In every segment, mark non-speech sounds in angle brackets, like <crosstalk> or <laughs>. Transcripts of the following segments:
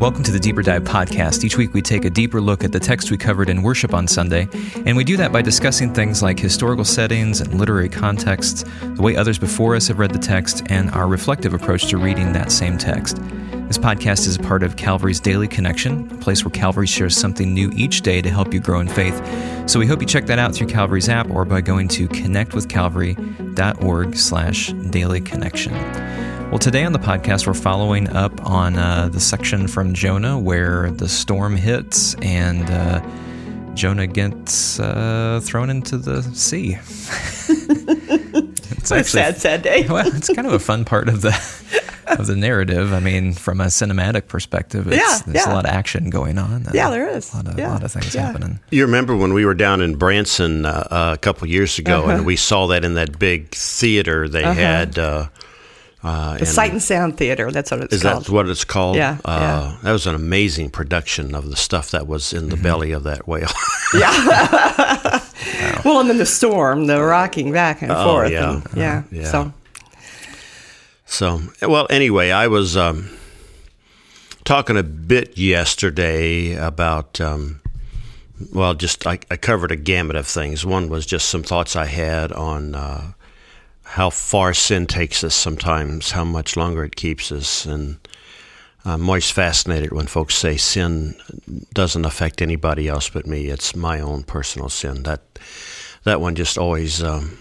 Welcome to the Deeper Dive podcast. Each week we take a deeper look at the text we covered in worship on Sunday, and we do that by discussing things like historical settings and literary contexts, the way others before us have read the text, and our reflective approach to reading that same text. This podcast is a part of Calvary's Daily Connection, a place where Calvary shares something new each day to help you grow in faith. So we hope you check that out through Calvary's app or by going to connectwithcalvary.org slash daily connection. Well, today on the podcast, we're following up on uh, the section from Jonah where the storm hits and uh, Jonah gets uh, thrown into the sea. <laughs> it's actually, a sad, sad day. <laughs> well, it's kind of a fun part of the of the narrative. I mean, from a cinematic perspective, yeah, there's yeah. a lot of action going on. Yeah, there is. A lot of, yeah. lot of things yeah. happening. You remember when we were down in Branson uh, a couple years ago, uh-huh. and we saw that in that big theater they Uh-huh. had. Uh, uh, The Sight and Sound Theater. That's what it's is called. Is that what it's called? Yeah, Uh, yeah. That was an amazing production of the stuff that was in the belly of that whale. <laughs> yeah. <laughs> Well, and then the storm, the rocking back and Oh, forth. yeah. and- yeah. Yeah. So, So, well, anyway, I was um, talking a bit yesterday about, um, well, just I, I covered a gamut of things. One was just some thoughts I had on uh, how far sin takes us sometimes, how much longer it keeps us. And I'm always fascinated when folks say sin doesn't affect anybody else but me. It's my own personal sin. That that one just always. Um,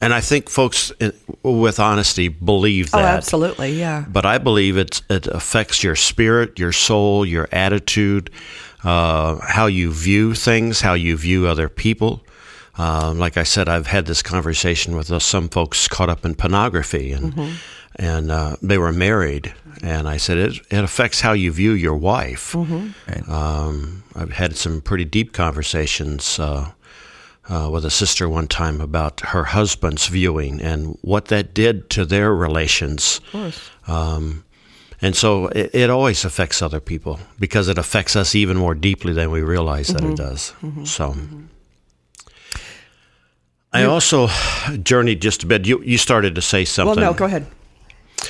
and I think folks, uh, with honesty, believe oh, that. absolutely. Yeah. But I believe it it affects your spirit, your soul, your attitude, uh, how you view things, how you view other people. Um, like I said, I've had this conversation with uh, some folks caught up in pornography, and and uh, they were married, and I said it it affects how you view your wife. Um, I've had some pretty deep conversations. Uh, uh, with a sister one time about her husband's viewing and what that did to their relations. Of course. Um, and so it, it always affects other people because it affects us even more deeply than we realize that Mm-hmm. it does. So. I also journeyed just a bit. You you started to say something. Well, no, go ahead.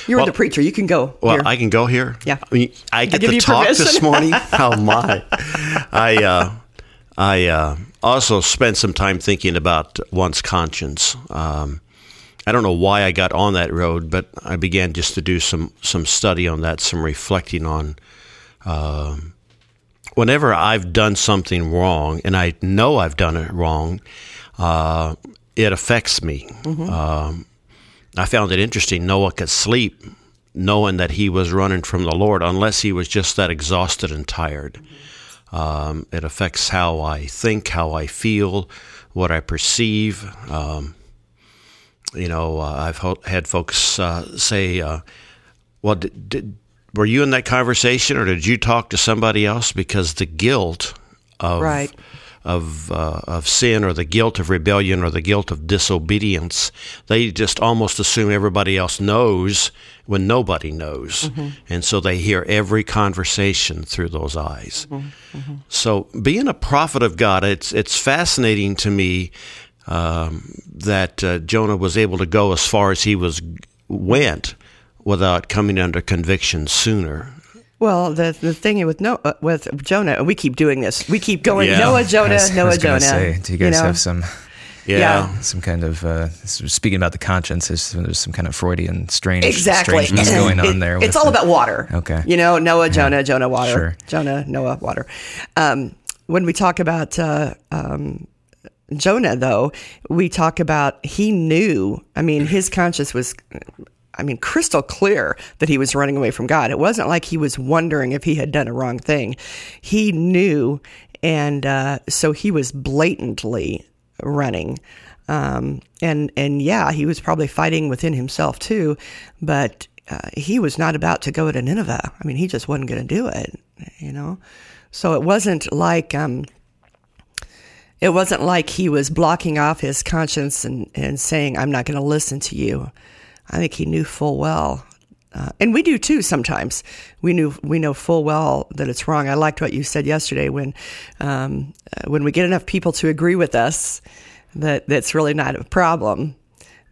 You're Well- the preacher. You can go. Well, here. I can go here. Yeah. I mean, I get to you talk permission. this morning. <laughs> oh my! I uh, I uh, also spent some time thinking about one's conscience. Um, I don't know why I got on that road, but I began just to do some some study on that, some reflecting on. Um, whenever I've done something wrong, and I know I've done it wrong, uh, it affects me. Um, I found it interesting. Noah could sleep knowing that he was running from the Lord, unless he was just that exhausted and tired. Um, it affects how I think, how I feel, what I perceive. Um, you know, uh, I've ho- had folks uh, say, uh, "Well, did, did, were you in that conversation, or did you talk to somebody else?" Because the guilt of Right. of uh, of sin, or the guilt of rebellion, or the guilt of disobedience, they just almost assume everybody else knows when nobody knows, and so they hear every conversation through those eyes. So, being a prophet of God, it's it's fascinating to me um, that uh, Jonah was able to go as far as he was went without coming under conviction sooner. well, the the thing with no uh, with Jonah, we keep doing this. We keep going. Yeah. Noah, Jonah, was- Noah, Jonah. Say, do you guys know? have some Yeah. some kind of uh, speaking about the conscience? There's, there's some kind of Freudian strange Exactly. strangeness going on It- there. <laughs> It's all the- about water. Okay. You know, Noah, Jonah, Jonah, water. Sure. Jonah, Noah, water. Um, when we talk about uh, um, Jonah, though, we talk about he knew. I mean, his conscience was. I mean, crystal clear that he was running away from God. It wasn't like he was wondering if he had done a wrong thing. He knew, and uh, so he was blatantly running. Um, and and yeah, he was probably fighting within himself too, but uh, he was not about to go to Nineveh. I mean, he just wasn't going to do it, you know. So it wasn't like um, it wasn't like he was blocking off his conscience and and saying, "I'm not going to listen to you." I think he knew full well. Uh, and we do too sometimes. We knew we know full well that it's wrong. I liked what you said yesterday when um, uh, when we get enough people to agree with us that that's really not a problem,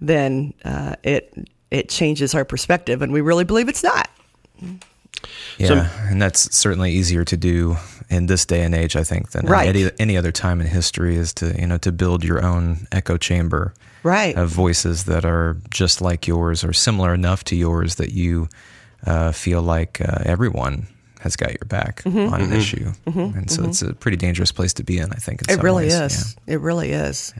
then uh, it it changes our perspective, and we really believe it's not. Yeah, and that's certainly easier to do in this day and age, I think, than Right. any, any other time in history. Is to you know to build your own echo chamber Right. of voices that are just like yours or similar enough to yours that you uh, feel like uh, everyone has got your back Mm-hmm. on an issue, and so it's a pretty dangerous place to be in. I think in it some really ways. is. It really is.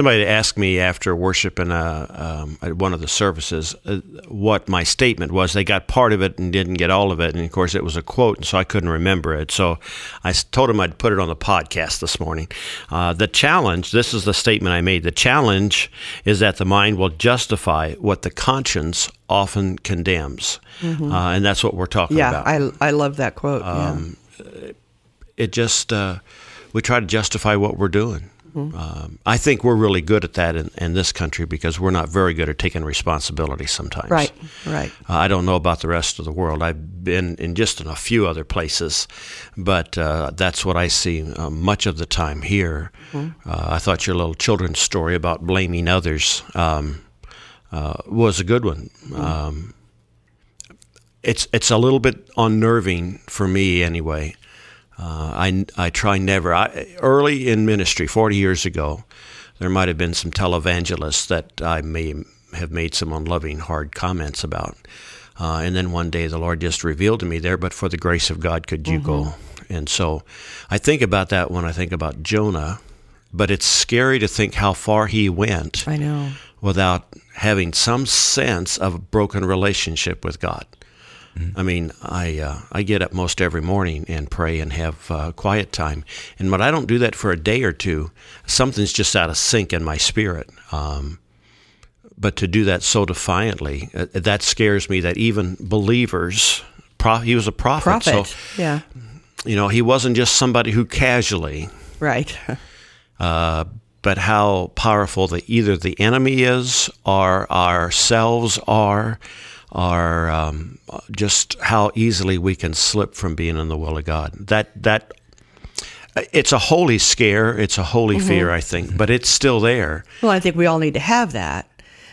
Somebody asked me after worship in a, um, at one of the services uh, what my statement was. They got part of it and didn't get all of it, and of course it was a quote, and so I couldn't remember it. So I told them I'd put it on the podcast this morning. Uh, the challenge. This is the statement I made. The challenge is that the mind will justify what the conscience often condemns, uh, and that's what we're talking Yeah, about. I I love that quote. Um, it just uh, we try to justify what we're doing. Mm-hmm. Um, I think we're really good at that in, in this country because we're not very good at taking responsibility sometimes. Right. Right. Uh, I don't know about the rest of the world. I've been in just in a few other places, but uh, that's what I see uh, much of the time here. Mm-hmm. Uh, I thought your little children's story about blaming others um, uh, was a good one. Mm-hmm. Um, it's it's a little bit unnerving for me anyway. Uh, I, I try never. I, early in ministry, 40 years ago, there might have been some televangelists that I may have made some unloving, hard comments about. Uh, and then one day the Lord just revealed to me there, but for the grace of God could you go. And so I think about that when I think about Jonah, but it's scary to think how far he went I know. without having some sense of a broken relationship with God. I mean, I uh, I get up most every morning and pray and have uh, quiet time, and when I don't do that for a day or two, something's just out of sync in my spirit. Um, but to do that so defiantly, uh, that scares me. That even believers, pro- he was a prophet, Prophet. so yeah. you know he wasn't just somebody who casually Right. <laughs> uh, but how powerful the either the enemy is or ourselves are, or um, just how easily we can slip from being in the will of God. That that it's a holy scare, it's a holy fear, I think, but it's still there. Well, I think we all need to have that.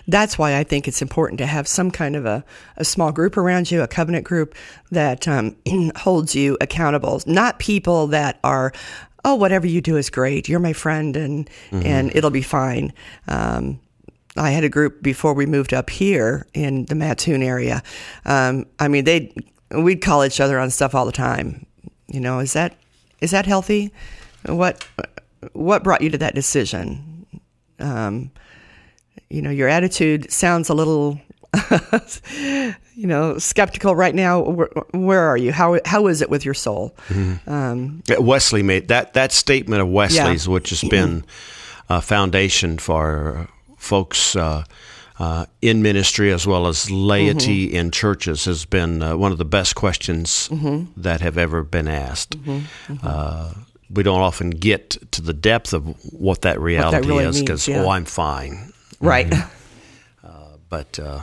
That's why I think it's important to have some kind of a, a small group around you, a covenant group that um, <clears throat> holds you accountable. Not people that are, oh, whatever you do is great. You're my friend, and and it'll be fine. Um, I had a group before we moved up here in the Mattoon area. Um, I mean, they we'd call each other on stuff all the time. You know, is that is that healthy? What what brought you to that decision? Um, you know, your attitude sounds a little, <laughs> you know, skeptical right now. Where, where are you? How how is it with your soul? Um, Wesley made that that statement of Wesley's, which has been a foundation for folks uh, uh, in ministry as well as laity in churches, has been uh, one of the best questions that have ever been asked. Uh, we don't often get to the depth of what that reality really is because yeah. oh, I'm fine, right. <laughs> but uh,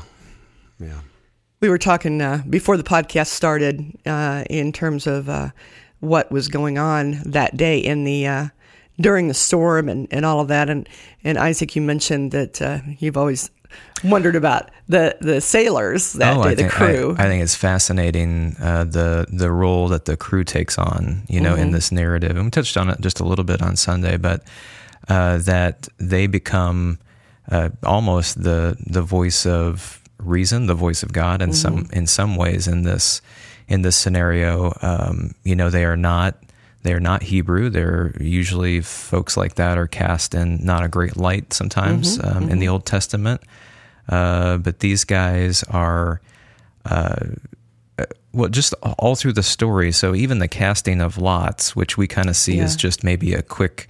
yeah. We were talking uh, before the podcast started uh, in terms of uh, what was going on that day in the uh, during the storm and, and all of that. And and Isaac, you mentioned that uh, you've always wondered about the the sailors that day, Oh, I the crew. I, I think it's fascinating uh, the the role that the crew takes on, you know, Mm-hmm. in this narrative. And we touched on it just a little bit on Sunday, but uh, that they become uh, almost the the voice of reason, the voice of God, in some Mm-hmm. in some ways in this in this scenario. Um, you know, they are not. They are not Hebrew. They're usually folks like that are cast in not a great light sometimes Mm-hmm. um, in the Old Testament. Uh, but these guys are, uh, well, just all through the story. So even the casting of lots, which we kind of see as just maybe a quick,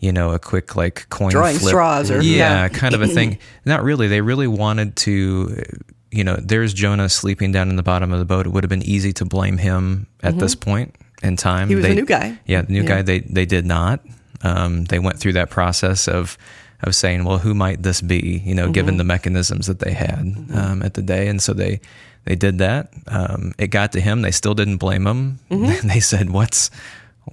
you know, a quick like coin Drawing flip. straws or- yeah, yeah. kind of a thing. <laughs> Not really. They really wanted to. You know, there's Jonah sleeping down in the bottom of the boat. It would have been easy to blame him at this point in time. Mm-hmm. He was They- the new guy. Yeah, the new Yeah. guy. They they did not. Um, they went through that process of of saying, well, who might this be? You know, Mm-hmm. given the mechanisms that they had um, at the day, and so they they did that. Um, it got to him. They still didn't blame him. Mm-hmm. <laughs> they said, "What's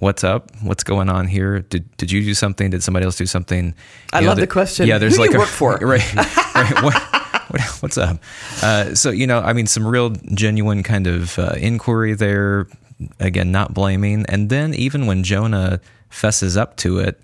what's up? What's going on here? Did did you do something? Did somebody else do something?" I You love the question, Yeah, there's "Who do like you a work for?" <laughs> right. right. What, what's up? Uh, so you know, I mean, some real genuine kind of uh, inquiry there. Again, not blaming, and then even when Jonah fesses up to it,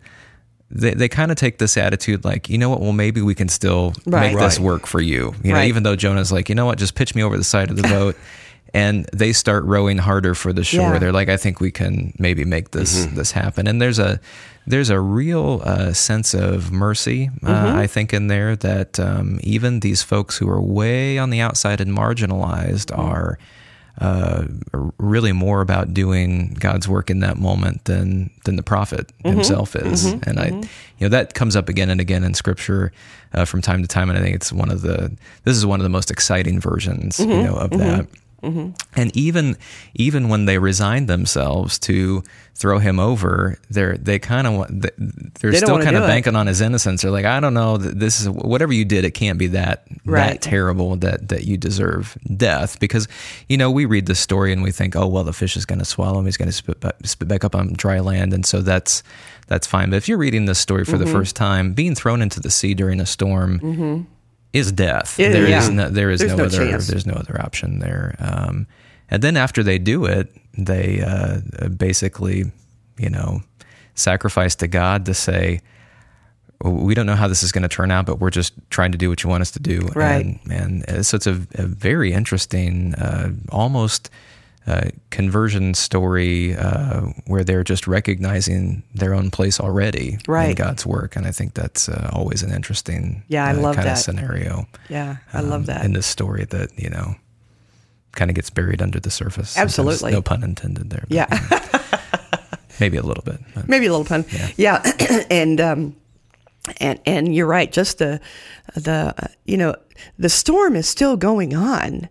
they, they kind of take this attitude like, you know what, well, maybe we can still Right. make this work for you. You know, Right. even though Jonah's like, you know what, just pitch me over the side of the boat. <laughs> And they start rowing harder for the shore. Yeah. They're like, I think we can maybe make this this happen. And there's a there's a real uh, sense of mercy, uh, I think, in there that um, even these folks who are way on the outside and marginalized are uh, really more about doing God's work in that moment than than the prophet mm-hmm. himself mm-hmm. is. And I, mm-hmm. you know, that comes up again and again in Scripture uh, from time to time. And I think it's one of the this is one of the most exciting versions, you know, of that. And even even when they resigned themselves to throw him over, they're they kind of they're They still kind of do it. banking on his innocence. They're like, I don't know, this is whatever you did, it can't be that that terrible that that you deserve death because you know we read this story and we think, oh well, the fish is going to swallow him, he's going to spit, spit back up on dry land, and so that's that's fine. But if you're reading this story for Mm-hmm. the first time, being thrown into the sea during a storm is death. Yeah, There is yeah. no there is There's no, no other there's no other option there. Um, and then after they do it, they uh, basically, you know, sacrifice to God to say, we don't know how this is going to turn out, but we're just trying to do what you want us to do. Right. And, and uh, so it's a, a very interesting, uh, almost uh, conversion story uh, where they're just recognizing their own place already right. in God's work. And I think that's uh, always an interesting Yeah, I uh, love kind that. of scenario Yeah, I um, love that. in this story that, you know, kind of gets buried under the surface. Absolutely. No pun intended there. but, yeah. <laughs> Maybe a little bit. but- maybe a little pun. Yeah, <clears throat> and um, and and you're right. Just the the uh, you know the storm is still going on,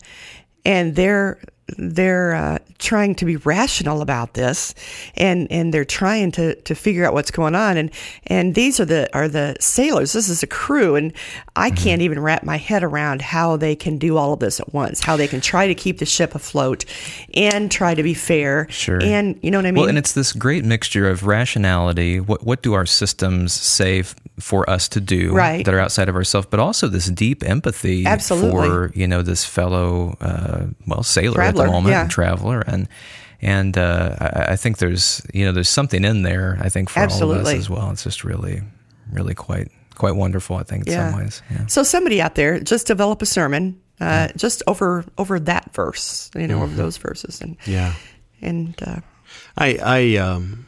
and they're they're uh, trying to be rational about this, and and they're trying to to figure out what's going on, and and these are the are the sailors. This is a crew, and I Mm-hmm. can't even wrap my head around how they can do all of this at once. How they can try to keep the ship afloat, and try to be fair. Sure. And you know what I mean. Well, and it's this great mixture of rationality. What what do our systems say for us to do Right. that are outside of ourselves, but also this deep empathy Absolutely. for you know this fellow uh, well sailor at the moment, yeah. and traveler, and and uh, I, I think there's you know there's something in there. I think for all of us Absolutely. as well. It's just really really quite quite wonderful. I think in some ways. Yeah. So somebody out there just develop a sermon uh, just over over that verse, you know, over those verses, and Yeah. and uh, I, I, um,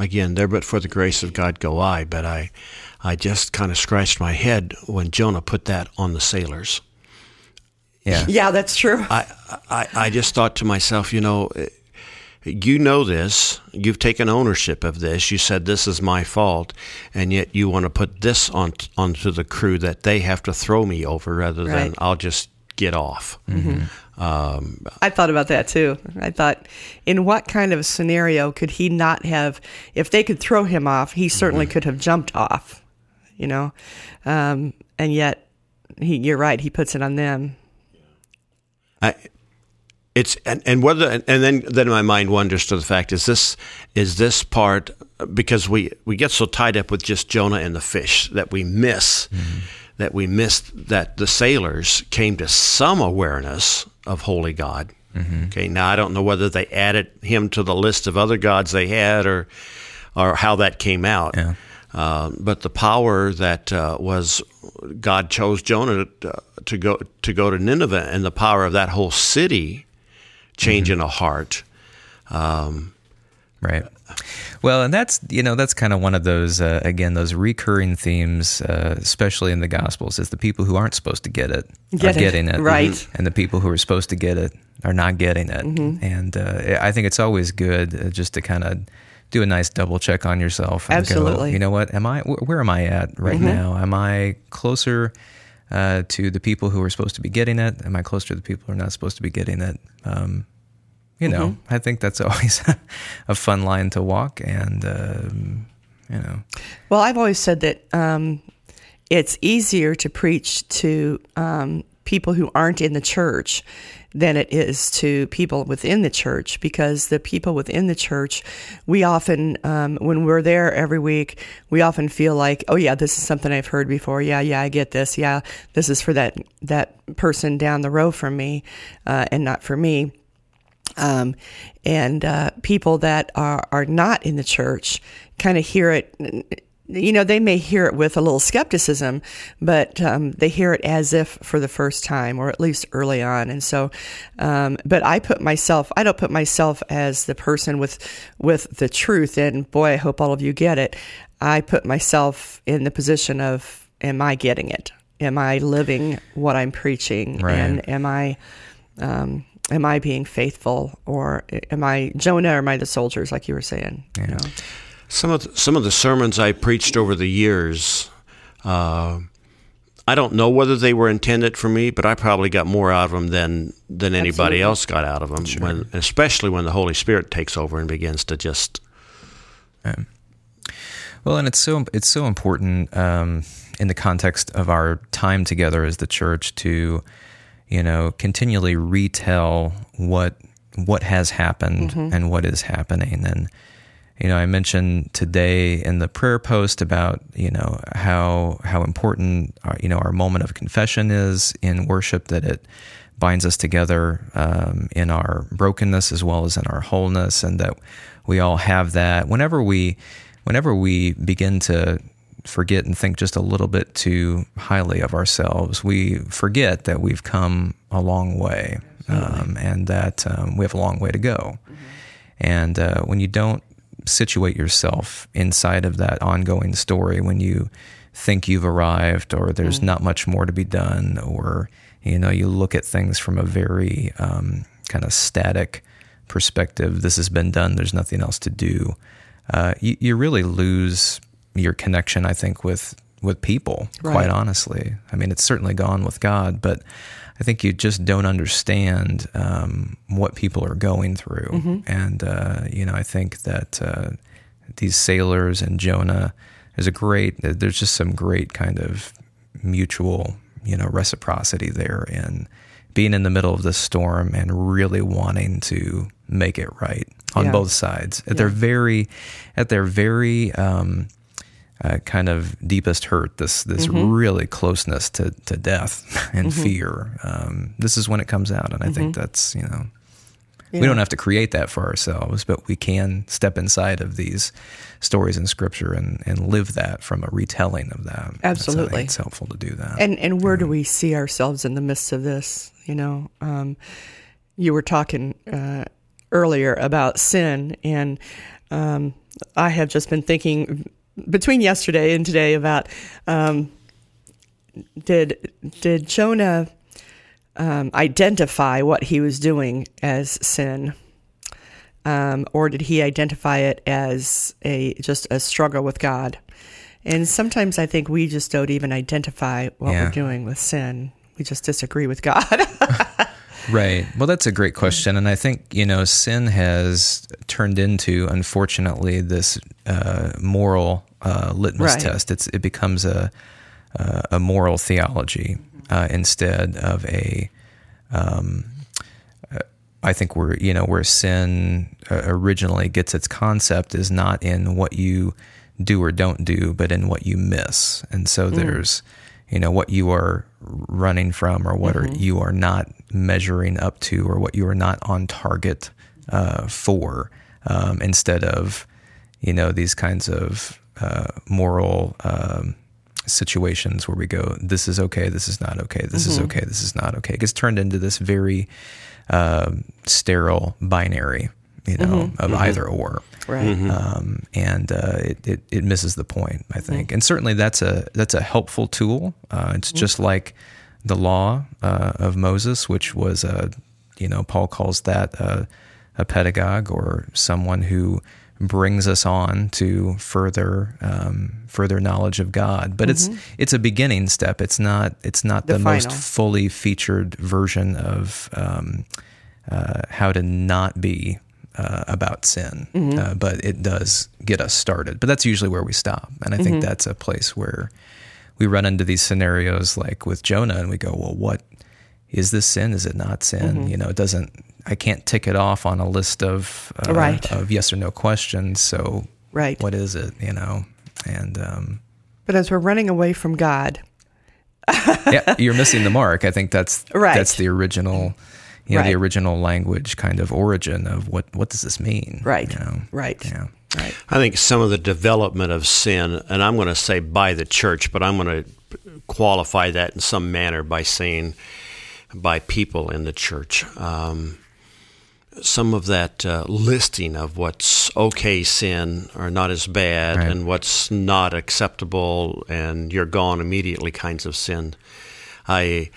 again, there but for the grace of God go I, but I, I just kind of scratched my head when Jonah put that on the sailors. Yeah. yeah, that's true. I, I, I just thought to myself, you know, eh, you know this. You've taken ownership of this. You said this is my fault, and yet you want to put this on onto the crew that they have to throw me over rather than I'll just get off. Um, I thought about that too. I thought, in what kind of scenario could he not have? If they could throw him off, he certainly could have jumped off. You know, um, and yet he, you're right. He puts it on them. I, it's and, and whether and then then my mind wanders to the fact is this is this part because we we get so tied up with just Jonah and the fish that we miss that we miss that the sailors came to some awareness of holy God. Okay, now I don't know whether they added him to the list of other gods they had or or how that came out. Yeah. Uh, but the power that uh, was God chose Jonah to, to go to go to Nineveh, and the power of that whole city changing a heart. Um, Right. Well, and that's you know that's kind of one of those uh, again those recurring themes, uh, especially in the Gospels, is the people who aren't supposed to get it Get are it, getting it, right. And the people who are supposed to get it are not getting it. Mm-hmm. And uh, I think it's always good uh, just to kind of do a nice double check on yourself. And Go, Absolutely. Mm-hmm. you know what? Am I? Wh- where am I at right now? Am I closer? Uh, to the people who are supposed to be getting it, am I closer to the people who are not supposed to be getting it? Um, you know, Mm-hmm. I think that's <laughs> always a fun line to walk, and um, you know, Well, I've always said that um, it's easier to preach to um, people who aren't in the church than it is to people within the church because the people within the church, we often, um, when we're there every week, we often feel like, oh yeah, this is something I've heard before. Yeah, yeah, I get this. Yeah, this is for that that person down the row from me, uh, and not for me. Um, and uh, people that are are not in the church kind of hear it you know, they may hear it with a little skepticism, but um, they hear it as if for the first time, or at least early on. And so, um, but I put myself, I don't put myself as the person with with the truth. And boy, I hope all of you get it. I put myself in the position of, am I getting it? Am I living what I'm preaching? Right. And am I? Um, am I being faithful, or am I Jonah, or am I the soldiers, like you were saying? Yeah. You know? Some of the, some of the sermons I preached over the years, uh, I don't know whether they were intended for me, but I probably got more out of them than than anybody Absolutely. else got out of them. When, especially when the Holy Spirit takes over and begins to just Well, and it's so it's so important um, in the context of our time together as the church to, you know, continually retell what what has happened and what is happening. And you know, I mentioned today in the prayer post about you know how how important our, you know our moment of confession is in worship that it binds us together um, in our brokenness as well as in our wholeness, and that we all have that. Whenever we whenever we begin to forget and think just a little bit too highly of ourselves, we forget that we've come a long way um, and that um, we have a long way to go. And uh, when you don't situate yourself inside of that ongoing story, when you think you've arrived or there's not much more to be done, or you know, you look at things from a very um, kind of static perspective. This has been done. There's nothing else to do. Uh, you, you really lose your connection, I think, with with people. Quite honestly, I mean, it's certainly gone with God, but I think you just don't understand um, what people are going through. And uh, you know, I think that uh, these sailors and Jonah, is a great, there's just some great kind of mutual, you know, reciprocity there in being in the middle of this storm and really wanting to make it right on Yeah. both sides. At their very, at their very um, uh, kind of deepest hurt, this this really closeness to, to death <laughs> and fear. Um, this is when it comes out, and I think that's you know we don't have to create that for ourselves, but we can step inside of these stories in Scripture and and live that from a retelling of that. Think Absolutely. it's helpful to do that. And and where do we see ourselves in the midst of this? You know, um, you were talking uh, earlier about sin, and um, I have just been thinking between yesterday and today about um, did did Jonah um, identify what he was doing as sin? Um, or did he identify it as a just a struggle with God? And sometimes I think we just don't even identify what Yeah. we're doing with sin. We just disagree with God. <laughs> Right. Well, that's a great question, and I think you know sin has turned into, unfortunately, this uh, moral uh, litmus Right. test. It's it becomes a uh, a moral theology uh, instead of a. Um, uh, I think where you know where sin uh, originally gets its concept is not in what you do or don't do, but in what you miss. And so there's you know what you are running from or what are you are not measuring up to or what you are not on target uh, for um, instead of you know these kinds of uh, moral um, situations where we go this is okay this is not okay this is okay this is not okay. It gets turned into this very um sterile binary you know of either or right. um, and uh, it, it it misses the point, I think. And certainly that's a that's a helpful tool. Uh, it's just like the law uh, of Moses, which was a you know Paul calls that a, a pedagogue or someone who brings us on to further um, further knowledge of God. But it's it's a beginning step. It's not it's not The the, most fully featured version of um, uh, how to not be uh, about sin, uh, but it does get us started. But that's usually where we stop, and I think that's a place where we run into these scenarios like with Jonah, and we go, "Well, what is this sin? Is it not sin? You know, it doesn't. I can't tick it off on a list of uh, Right. of yes or no questions. So Right. what is it? You know, and um, But as we're running away from God, yeah, you're missing the mark. I think that's <laughs> Right. That's the original, you know, the original language kind of origin of what what does this mean? right, You know? right, Yeah. right. I think some of the development of sin, and I'm going to say by the church, but I'm going to qualify that in some manner by saying by people in the church. Um, some of that uh, listing of what's okay sin or not as bad Right. and what's not acceptable and you're gone immediately kinds of sin. I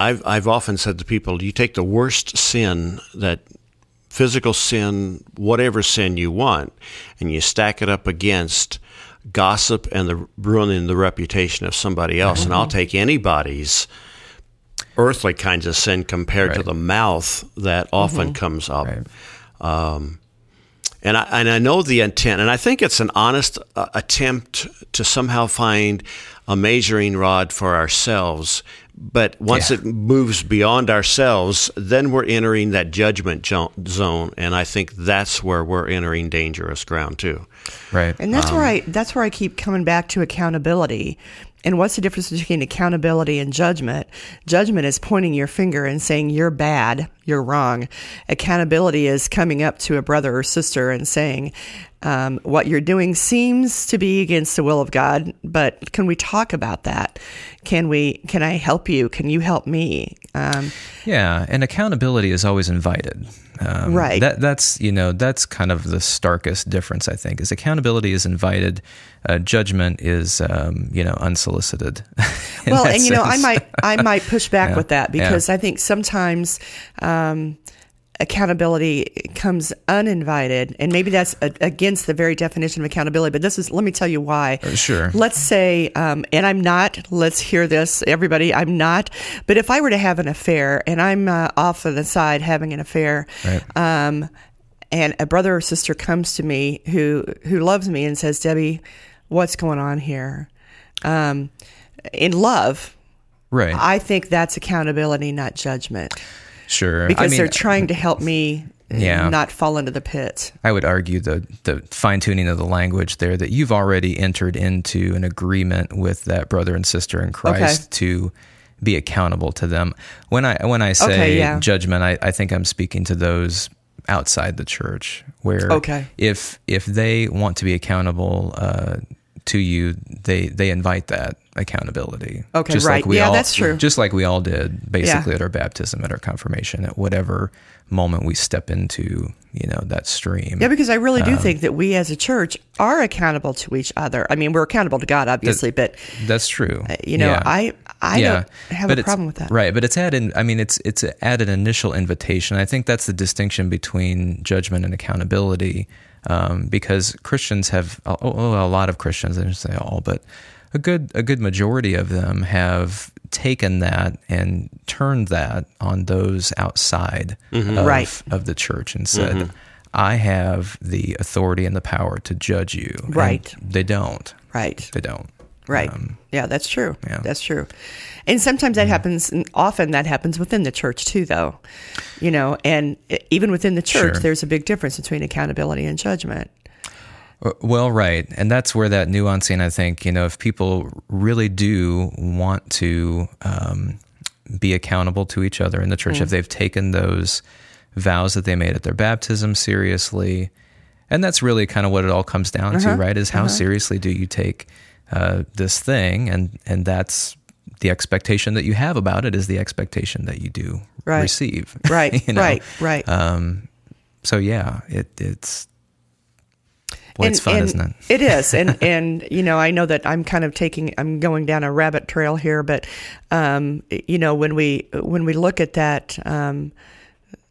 I've I've often said to people, you take the worst sin that physical sin, whatever sin you want, and you stack it up against gossip and the ruining the reputation of somebody else. And I'll take anybody's earthly kinds of sin compared to the mouth that often comes up. Right. Um, and I and I know the intent, and I think it's an honest uh, attempt to somehow find a measuring rod for ourselves. But once Yeah. it moves beyond ourselves, then we're entering that judgment jo- zone, and I think that's where we're entering dangerous ground too. Right. And that's where um, I that's where I keep coming back to accountability. And what's the difference between accountability and judgment? Judgment is pointing your finger and saying you're bad, you're wrong. Accountability is coming up to a brother or sister and saying um, what you're doing seems to be against the will of God, but can we talk about that? Can we? Can I help you? Can you help me? Um, Yeah, and accountability is always invited. Um, Right. That that's you know that's kind of the starkest difference I think is accountability is invited, uh, judgment is um, you know unsolicited. <laughs> well and you know i might i might push back <laughs> Yeah, with that yeah. because i think sometimes um, accountability comes uninvited and maybe that's a, against the very definition of accountability but this is let me tell you why Uh, sure. let's say um, and i'm not let's hear this everybody i'm not but if i were to have an affair and i'm uh, off on the side having an affair Right. um, and a brother or sister comes to me who who loves me and says debbie what's going on here um, in love right. I think that's accountability, not judgment, sure. because I mean, they're trying to help me Yeah. not fall into the pit. I would argue the the fine tuning of the language there that you've already entered into an agreement with that brother and sister in Christ to be accountable to them. When I when I say Okay, yeah. judgment, I, I think I'm speaking to those outside the church where Okay. if if they want to be accountable uh, to you, they they invite that accountability. Okay, just right. Like we Yeah, all, that's true. Just like we all did, basically at our baptism, at our confirmation, at whatever moment we step into, you know, that stream. Yeah, because I really Um, do think that we as a church are accountable to each other. I mean, we're accountable to God, obviously, but That's true. Uh, you know, Yeah. I I Yeah. don't have But a problem with that. Right, but it's at an, I mean, it's it's at an initial invitation. I think that's the distinction between judgment and accountability, um, because Christians have oh, oh, a lot of Christians. I didn't say all, but a good a good majority of them have taken that and turned that on those outside of, Mm-hmm. Right. of the church and said. I have the authority and the power to judge you. And Right. they don't. Right. They don't. Right. Um, yeah, that's true. yeah. Mm-hmm. That's true. And sometimes that happens, and often that happens within the church too, though. You know, and even within the church, Sure. there's a big difference between accountability and judgment. Uh, Well, right. And that's where that nuancing, I think, you know, if people really do want to um, be accountable to each other in the church, if they've taken those vows that they made at their baptism seriously, and that's really kind of what it all comes down to, right? Is how seriously do you take uh, this thing? And, and that's the expectation that you have about it is the expectation that you do Right. receive. <laughs> Right, you know? right, right. Um, so yeah, it, it's, well, it's fun, and isn't it? It is, and <laughs> and you know, I know that I'm kind of taking, I'm going down a rabbit trail here, but um, you know, when we when we look at that, um,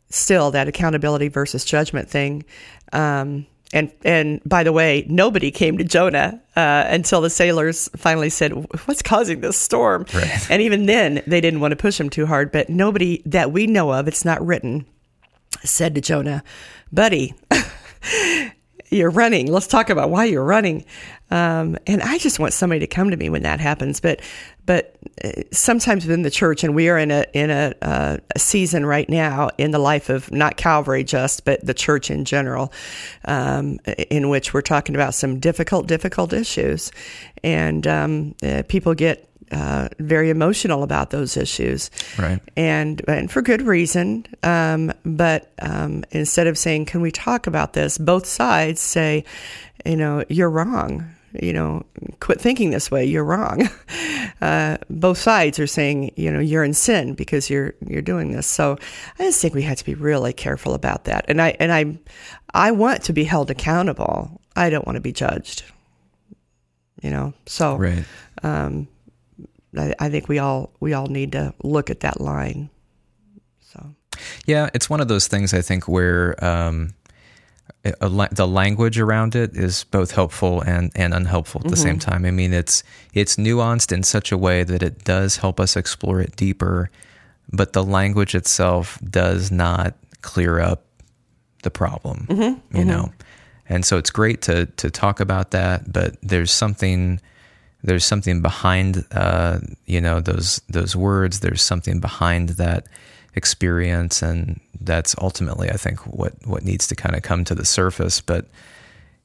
still that accountability versus judgment thing. Um, and and by the way, nobody came to Jonah uh, until the sailors finally said, "What's causing this storm?" Right. And even then, they didn't want to push him too hard. But nobody that we know of, it's not written, said to Jonah, "Buddy, <laughs> you're running. Let's talk about why you're running." Um, and I just want somebody to come to me when that happens. But but uh, sometimes within the church, and we are in a in a, uh, a season right now in the life of not Calvary just, but the church in general, um, in which we're talking about some difficult, difficult issues, and um, uh, people get uh, very emotional about those issues, Right. And and for good reason. Um, but um, instead of saying, "Can we talk about this?" both sides say, "You know, you're wrong. You know, quit thinking this way. You're wrong." <laughs> Uh, both sides are saying, "You know, you're in sin because you're you're doing this." So I just think we have to be really careful about that. And I and I I want to be held accountable. I don't want to be judged. You know, so Right. I, I think we all we all need to look at that line. So Yeah, it's one of those things I think where um, a, the language around it is both helpful and, and unhelpful at the same mm-hmm. time. I mean, it's it's nuanced in such a way that it does help us explore it deeper, but the language itself does not clear up the problem. Mm-hmm. You mm-hmm. know, and so it's great to to talk about that, but there's something there's something behind uh, you know those those words. There's something behind that experience, and that's ultimately, I think, what what needs to kind of come to the surface. But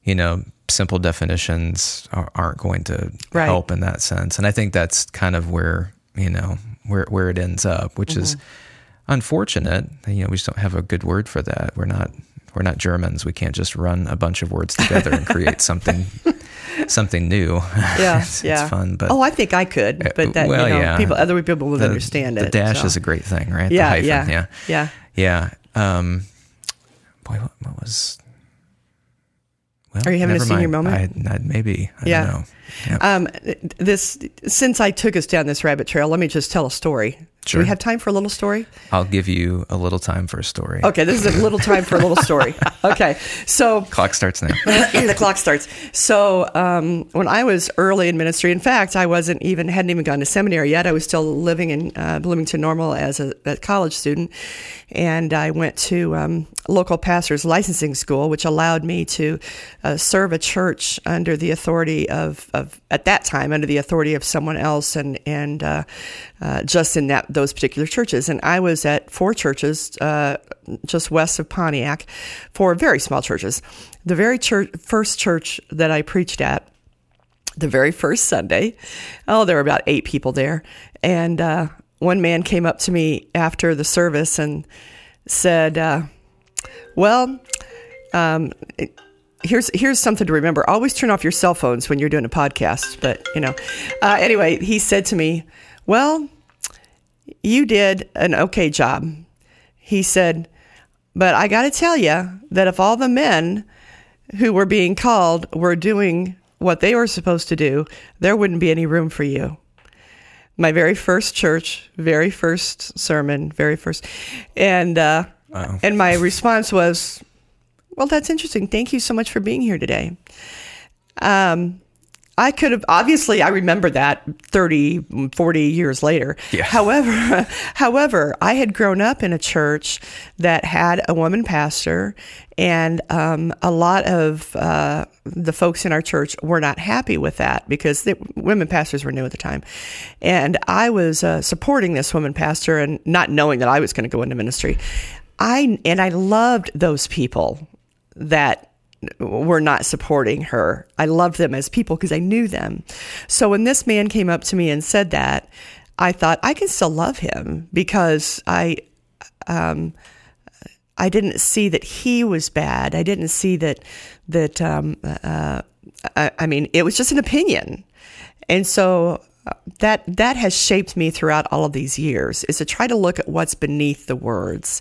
you know, simple definitions are, aren't going to Right. help in that sense, and I think that's kind of where you know where where it ends up, which is mm-hmm. unfortunate. You know, we just don't have a good word for that. We're not we're not Germans. We can't just run a bunch of words together and create <laughs> something something new. yeah, <laughs> it's, yeah. it's fun, but oh, I think I could, but that well, you know, yeah. people, other people would the, understand the it. The dash so. is a great thing, right? yeah, the hyphen, yeah, yeah, yeah. yeah. Um, boy, what, what was? Well, Are you having a senior mind. moment? I, I, maybe. I Yeah. don't know. Yeah. Um, this since I took us down this rabbit trail, let me just tell a story. Do we have time for a little story? I'll give you a little time for a story. Okay, this is a little time for a little story. <laughs> Okay, so Clock starts now. <laughs> the clock starts. So um, when I was early in ministry, in fact, I wasn't even hadn't even gone to seminary yet. I was still living in uh, Bloomington Normal as a, a college student, and I went to um, local pastor's licensing school, which allowed me to uh, serve a church under the authority of, of at that time under the authority of someone else, and and uh, uh, just in that those particular churches. And I was at four churches uh, just west of Pontiac, four very small churches. The very church, first church that I preached at, the very first Sunday, oh, there were about eight people there, and uh, one man came up to me after the service and said, uh, "Well." Um, here's here's something to remember. Always turn off your cell phones when you're doing a podcast. But you know, uh, anyway, he said to me, "Well, you did an okay job." He said, "But I got to tell you that if all the men who were being called were doing what they were supposed to do, there wouldn't be any room for you." My very first church, very first sermon, very first, and uh, and my response was, well, that's interesting. Thank you so much for being here today. Um, I could have, obviously, I remember that 30, 40 years later. Yeah. However, <laughs> however, I had grown up in a church that had a woman pastor, and um, a lot of uh, the folks in our church were not happy with that because women pastors were new at the time. And I was uh, supporting this woman pastor and not knowing that I was going to go into ministry. I and I loved those people that were not supporting her. I loved them as people because I knew them. So when this man came up to me and said that, I thought I can still love him because I um, I didn't see that he was bad. I didn't see that that um, uh, I, I mean it was just an opinion, and so uh, that that has shaped me throughout all of these years is to try to look at what's beneath the words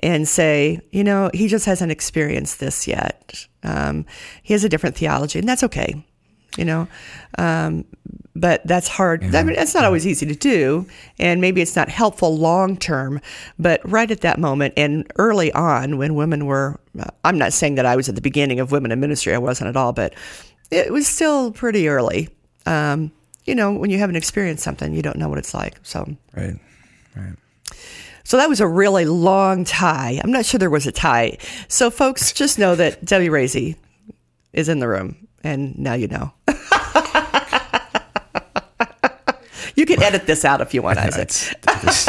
and say, you know, he just hasn't experienced this yet. Um, he has a different theology, and that's okay. You know, um, but that's hard. I mean, it's not always easy to do, and maybe it's not helpful long term. But right at that moment and early on, when women were, I'm not saying that I was at the beginning of women in ministry. I wasn't at all, but it was still pretty early. Um, you know, when you haven't experienced something, you don't know what it's like. So, Right. Right. so that was a really long tie. I'm not sure there was a tie. So, folks, just know that <laughs> Debbie Razy is in the room, and now you know. <laughs> You can edit this out if you want, <laughs> Isaac. It's, it's,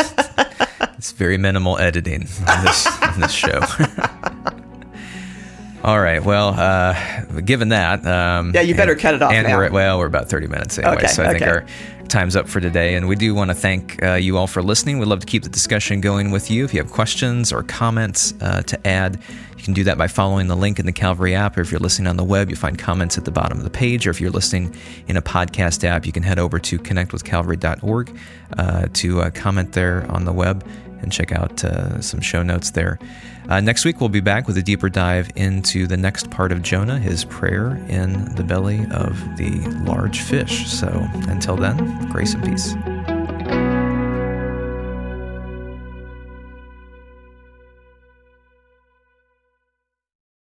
it's very minimal editing on this, on this show. All right. Well, uh, given that, um, Yeah, you better cut it off And now. we're at, well, we're about thirty minutes anyway, Okay, so I think our time's up for today. And we do want to thank uh, you all for listening. We'd love to keep the discussion going with you. If you have questions or comments uh, to add, you can do that by following the link in the Calvary app. Or if you're listening on the web, you'll find comments at the bottom of the page. Or if you're listening in a podcast app, you can head over to connectwithcalvary.org uh, to uh, comment there on the web and check out uh, some show notes there. Uh, next week, we'll be back with a deeper dive into the next part of Jonah, his prayer in the belly of the large fish. So until then, grace and peace.